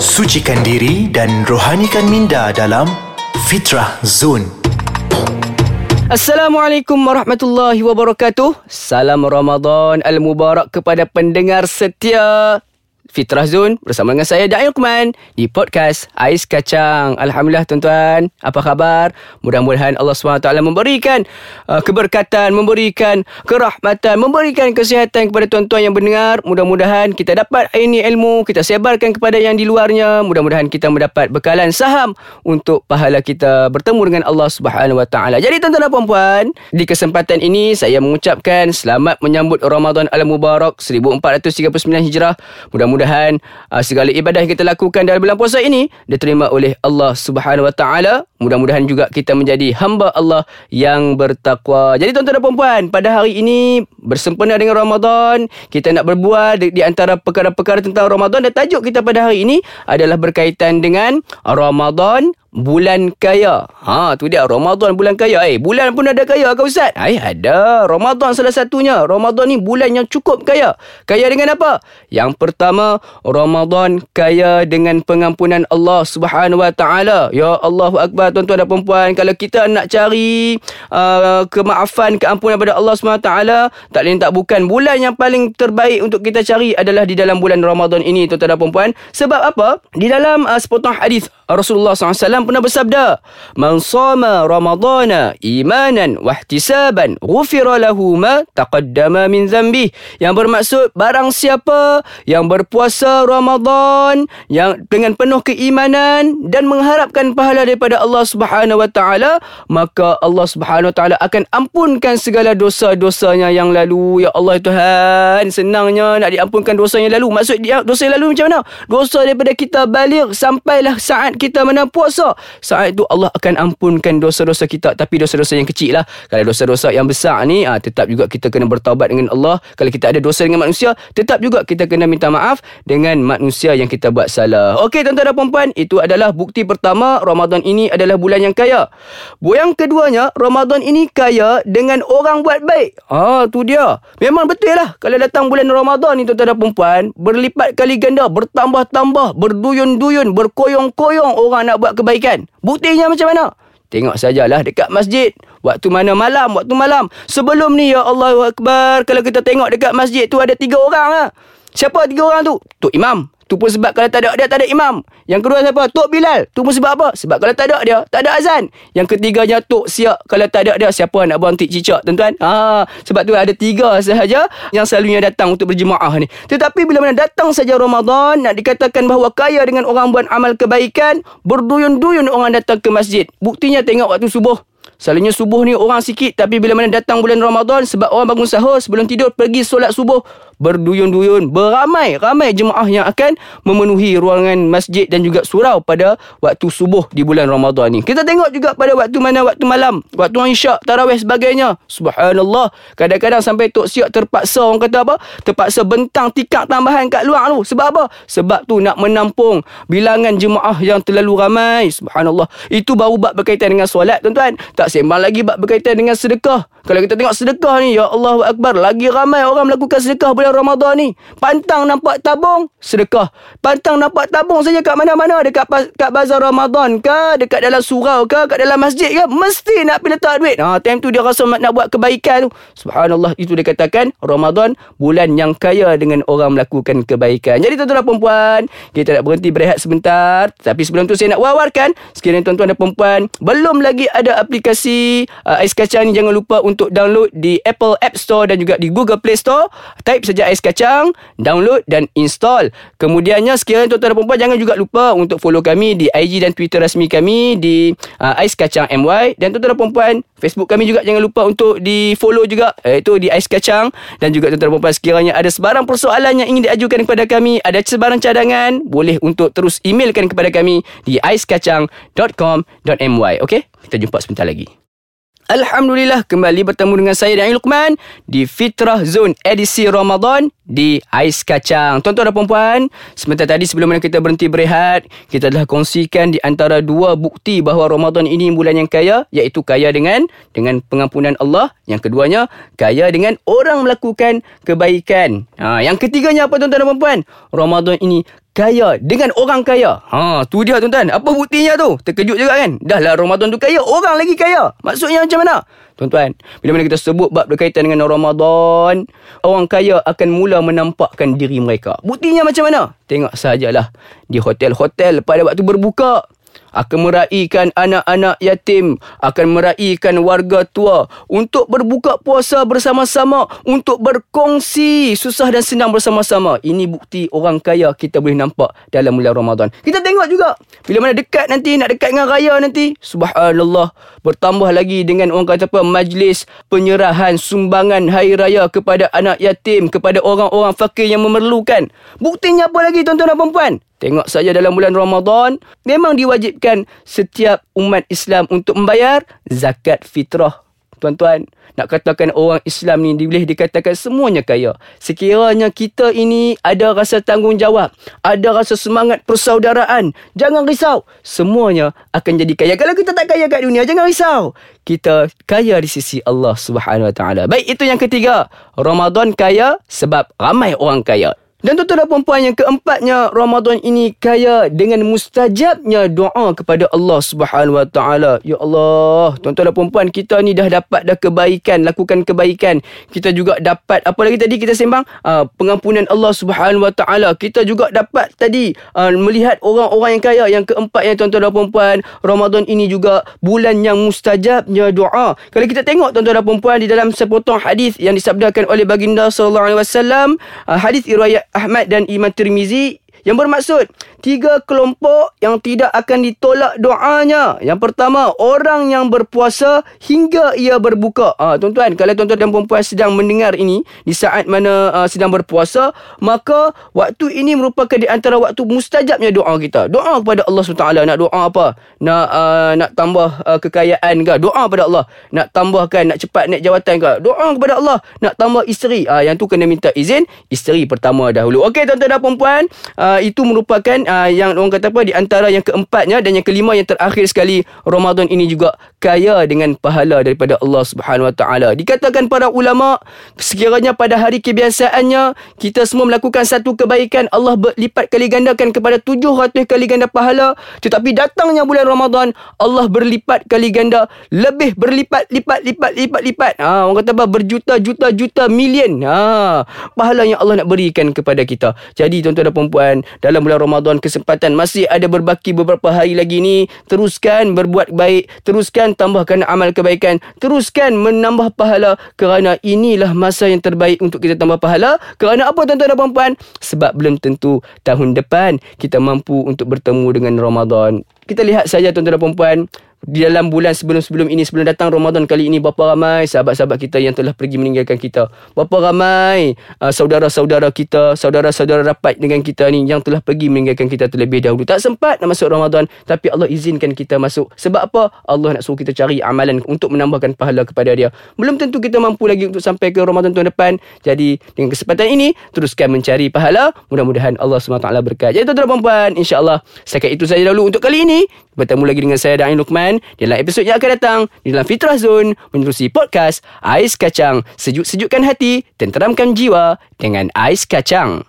Sucikan diri dan rohanikan minda dalam Fitrah Zone. Assalamualaikum warahmatullahi wabarakatuh. Salam Ramadan al-Mubarak kepada pendengar setia Fitrah Zone bersama dengan saya Da'i Luqman di podcast Ais Kacang. Alhamdulillah tuan-tuan, apa khabar? Mudah-mudahan Allah SWT memberikan uh, keberkatan, memberikan kerahmatan, memberikan kesihatan kepada tuan-tuan yang mendengar. Mudah-mudahan kita dapat ini ilmu, kita sebarkan kepada yang di luarnya. Mudah-mudahan kita mendapat bekalan saham untuk pahala kita bertemu dengan Allah Taala. Jadi tuan-tuan dan puan di kesempatan ini saya mengucapkan selamat menyambut Ramadan Al-Mubarak 1439 Hijrah. Mudah-mudahan mudah-mudahan uh, segala ibadah yang kita lakukan dalam bulan puasa ini diterima oleh Allah Subhanahu Wa Taala. Mudah-mudahan juga kita menjadi hamba Allah yang bertakwa. Jadi tuan-tuan dan puan pada hari ini bersempena dengan Ramadan, kita nak berbual di, di antara perkara-perkara tentang Ramadan dan tajuk kita pada hari ini adalah berkaitan dengan Ramadan bulan kaya. Ha, tu dia Ramadan bulan kaya. Eh, bulan pun ada kaya ke Ustaz? Eh, ada. Ramadan salah satunya. Ramadan ni bulan yang cukup kaya. Kaya dengan apa? Yang pertama, Ramadan kaya dengan pengampunan Allah Subhanahu Wa Taala. Ya Allahu Akbar tuan-tuan dan puan-puan, kalau kita nak cari uh, kemaafan, keampunan daripada Allah Taala, tak lain tak bukan bulan yang paling terbaik untuk kita cari adalah di dalam bulan Ramadan ini tuan-tuan dan puan-puan. Sebab apa? Di dalam uh, sepotong hadis Rasulullah SAW pernah bersabda, "Man shama Ramadana imanan wa ihtisaban, ghufira lahu ma taqaddama min dhanbi." Yang bermaksud barang siapa yang berpuasa Ramadan yang dengan penuh keimanan dan mengharapkan pahala daripada Allah Subhanahu wa taala, maka Allah Subhanahu wa taala akan ampunkan segala dosa-dosanya yang lalu. Ya Allah Tuhan, senangnya nak diampunkan dosa yang lalu. Maksud dia dosa yang lalu macam mana? Dosa daripada kita balik sampailah saat kita menampung puasa. Saat itu Allah akan ampunkan dosa-dosa kita tapi dosa-dosa yang kecil lah. Kalau dosa-dosa yang besar ni ah, tetap juga kita kena bertaubat dengan Allah. Kalau kita ada dosa dengan manusia tetap juga kita kena minta maaf dengan manusia yang kita buat salah. Okey tuan-tuan dan puan itu adalah bukti pertama Ramadan ini adalah bulan yang kaya. Yang keduanya Ramadan ini kaya dengan orang buat baik. Ah tu dia. Memang betul lah. Kalau datang bulan Ramadan ni tuan-tuan dan puan berlipat kali ganda bertambah-tambah berduyun-duyun berkoyong-koyong orang nak buat kebaikan Buktinya macam mana? Tengok sajalah dekat masjid. Waktu mana malam, waktu malam. Sebelum ni ya Allah Akbar. Kalau kita tengok dekat masjid tu ada tiga orang lah. Siapa tiga orang tu? Tok Imam. Tu pun sebab kalau tak ada dia tak ada imam. Yang kedua siapa? Tok Bilal. Tu pun sebab apa? Sebab kalau tak ada dia tak ada azan. Yang ketiganya Tok Siak. Kalau tak ada dia siapa nak buang tik cicak tuan-tuan? Ha, sebab tu ada tiga sahaja yang selalunya datang untuk berjemaah ni. Tetapi bila mana datang saja Ramadan nak dikatakan bahawa kaya dengan orang buat amal kebaikan, berduyun-duyun orang datang ke masjid. Buktinya tengok waktu subuh. Selalunya subuh ni orang sikit tapi bila mana datang bulan Ramadan sebab orang bangun sahur sebelum tidur pergi solat subuh berduyun-duyun beramai ramai jemaah yang akan memenuhi ruangan masjid dan juga surau pada waktu subuh di bulan Ramadan ni. Kita tengok juga pada waktu mana waktu malam, waktu isyak, tarawih sebagainya. Subhanallah, kadang-kadang sampai tok siap terpaksa orang kata apa? Terpaksa bentang tikar tambahan kat luar tu. Sebab apa? Sebab tu nak menampung bilangan jemaah yang terlalu ramai. Subhanallah. Itu baru bab berkaitan dengan solat tuan-tuan. Tak sembang lagi bab berkaitan dengan sedekah. Kalau kita tengok sedekah ni, ya Allah Akbar, lagi ramai orang melakukan sedekah bulan Ramadan ni. Pantang nampak tabung, sedekah. Pantang nampak tabung saja kat mana-mana, dekat kat bazar Ramadan ke, dekat dalam surau ke, kat dalam masjid ke, mesti nak pergi letak duit. Ha, time tu dia rasa nak buat kebaikan tu. Subhanallah, itu dia katakan Ramadan bulan yang kaya dengan orang melakukan kebaikan. Jadi tuan-tuan dan perempuan, kita nak berhenti berehat sebentar. Tapi sebelum tu saya nak wawarkan, sekiranya tuan-tuan dan perempuan, belum lagi ada aplikasi uh, Ais Kacang ni, jangan lupa untuk download di Apple App Store dan juga di Google Play Store. Type saja Ais Kacang, download dan install. Kemudiannya sekiranya tuan-tuan dan perempuan jangan juga lupa untuk follow kami di IG dan Twitter rasmi kami di uh, Ais Kacang MY dan tuan-tuan dan perempuan Facebook kami juga jangan lupa untuk di follow juga iaitu di Ais Kacang dan juga tuan-tuan perempuan sekiranya ada sebarang persoalan yang ingin diajukan kepada kami, ada sebarang cadangan, boleh untuk terus emailkan kepada kami di aiskacang.com.my. Okey? Kita jumpa sebentar lagi. Alhamdulillah kembali bertemu dengan saya dan Luqman di Fitrah Zone edisi Ramadan di Ais Kacang. Tuan-tuan dan puan-puan, sebentar tadi sebelum kita berhenti berehat, kita telah kongsikan di antara dua bukti bahawa Ramadan ini bulan yang kaya, iaitu kaya dengan dengan pengampunan Allah. Yang keduanya, kaya dengan orang melakukan kebaikan. Ha, yang ketiganya apa tuan-tuan dan puan-puan? Ramadan ini kaya dengan orang kaya. Ha, tu dia tuan-tuan. Apa buktinya tu? Terkejut juga kan? Dah lah Ramadan tu kaya, orang lagi kaya. Maksudnya macam mana? Tuan-tuan, bila mana kita sebut bab berkaitan dengan Ramadan, orang kaya akan mula menampakkan diri mereka. Buktinya macam mana? Tengok sajalah di hotel-hotel pada waktu berbuka akan meraihkan anak-anak yatim, akan meraihkan warga tua untuk berbuka puasa bersama-sama, untuk berkongsi susah dan senang bersama-sama. Ini bukti orang kaya kita boleh nampak dalam bulan Ramadan. Kita tengok juga bila mana dekat nanti nak dekat dengan raya nanti, subhanallah, bertambah lagi dengan orang kata apa majlis penyerahan sumbangan hari raya kepada anak yatim, kepada orang-orang fakir yang memerlukan. Buktinya apa lagi tuan-tuan dan puan-puan? Tengok saja dalam bulan Ramadan memang diwajibkan setiap umat Islam untuk membayar zakat fitrah. Tuan-tuan, nak katakan orang Islam ni boleh dikatakan semuanya kaya. Sekiranya kita ini ada rasa tanggungjawab, ada rasa semangat persaudaraan, jangan risau. Semuanya akan jadi kaya. Kalau kita tak kaya kat dunia, jangan risau. Kita kaya di sisi Allah Subhanahu Wa Taala. Baik, itu yang ketiga. Ramadan kaya sebab ramai orang kaya. Dan tuan-tuan dan perempuan yang keempatnya Ramadan ini kaya dengan mustajabnya doa kepada Allah Subhanahu Wa Taala. Ya Allah, tuan-tuan dan perempuan kita ni dah dapat dah kebaikan, lakukan kebaikan. Kita juga dapat apa lagi tadi kita sembang? Uh, pengampunan Allah Subhanahu Wa Taala. Kita juga dapat tadi uh, melihat orang-orang yang kaya. Yang keempatnya tuan-tuan dan perempuan, Ramadan ini juga bulan yang mustajabnya doa. Kalau kita tengok tuan-tuan dan perempuan di dalam sepotong hadis yang disabdakan oleh baginda sallallahu alaihi wasallam, uh, hadis riwayat Ahmad dan Imam Tirmizi yang bermaksud tiga kelompok yang tidak akan ditolak doanya. Yang pertama, orang yang berpuasa hingga ia berbuka. Ah, tuan-tuan, kalau tuan-tuan dan puan sedang mendengar ini di saat mana uh, sedang berpuasa, maka waktu ini merupakan di antara waktu mustajabnya doa kita. Doa kepada Allah SWT. Nak doa apa? Nak uh, nak tambah uh, kekayaan ke? Doa kepada Allah. Nak tambahkan, nak cepat naik jawatan ke? Doa kepada Allah. Nak tambah isteri. Ah, yang tu kena minta izin isteri pertama dahulu. Okey, tuan-tuan dan puan uh, uh, itu merupakan uh, yang orang kata apa di antara yang keempatnya dan yang kelima yang terakhir sekali Ramadan ini juga kaya dengan pahala daripada Allah Subhanahu Wa Taala. Dikatakan para ulama sekiranya pada hari kebiasaannya kita semua melakukan satu kebaikan Allah berlipat kali gandakan kepada 700 kali ganda pahala tetapi datangnya bulan Ramadan Allah berlipat kali ganda lebih berlipat lipat lipat lipat lipat. Ha orang kata apa berjuta-juta juta million. Ha pahala yang Allah nak berikan kepada kita. Jadi tuan-tuan dan dalam bulan Ramadan kesempatan masih ada berbaki beberapa hari lagi ni teruskan berbuat baik teruskan tambahkan amal kebaikan teruskan menambah pahala kerana inilah masa yang terbaik untuk kita tambah pahala. Kerana apa tuan-tuan dan puan sebab belum tentu tahun depan kita mampu untuk bertemu dengan Ramadan. Kita lihat saja tuan-tuan dan puan di dalam bulan sebelum-sebelum ini sebelum datang Ramadan kali ini berapa ramai sahabat-sahabat kita yang telah pergi meninggalkan kita? Berapa ramai uh, saudara-saudara kita saudara-saudara rapat dengan kita ni yang telah pergi meninggalkan kita terlebih dahulu? Tak sempat nak masuk Ramadan tapi Allah izinkan kita masuk. Sebab apa? Allah nak suruh kita cari amalan untuk menambahkan pahala kepada dia. Belum tentu kita mampu lagi untuk sampai ke Ramadan tahun depan. Jadi dengan kesempatan ini teruskan mencari pahala. Mudah-mudahan Allah SWT berkat. Jadi tuan-tuan dan puan insyaAllah setakat itu saja dahulu untuk kali ini. Bertemu lagi dengan saya Da'in Luqman di dalam episod yang akan datang di dalam Fitrah Zone menerusi podcast Ais Kacang. Sejuk-sejukkan hati, tenteramkan jiwa dengan Ais Kacang.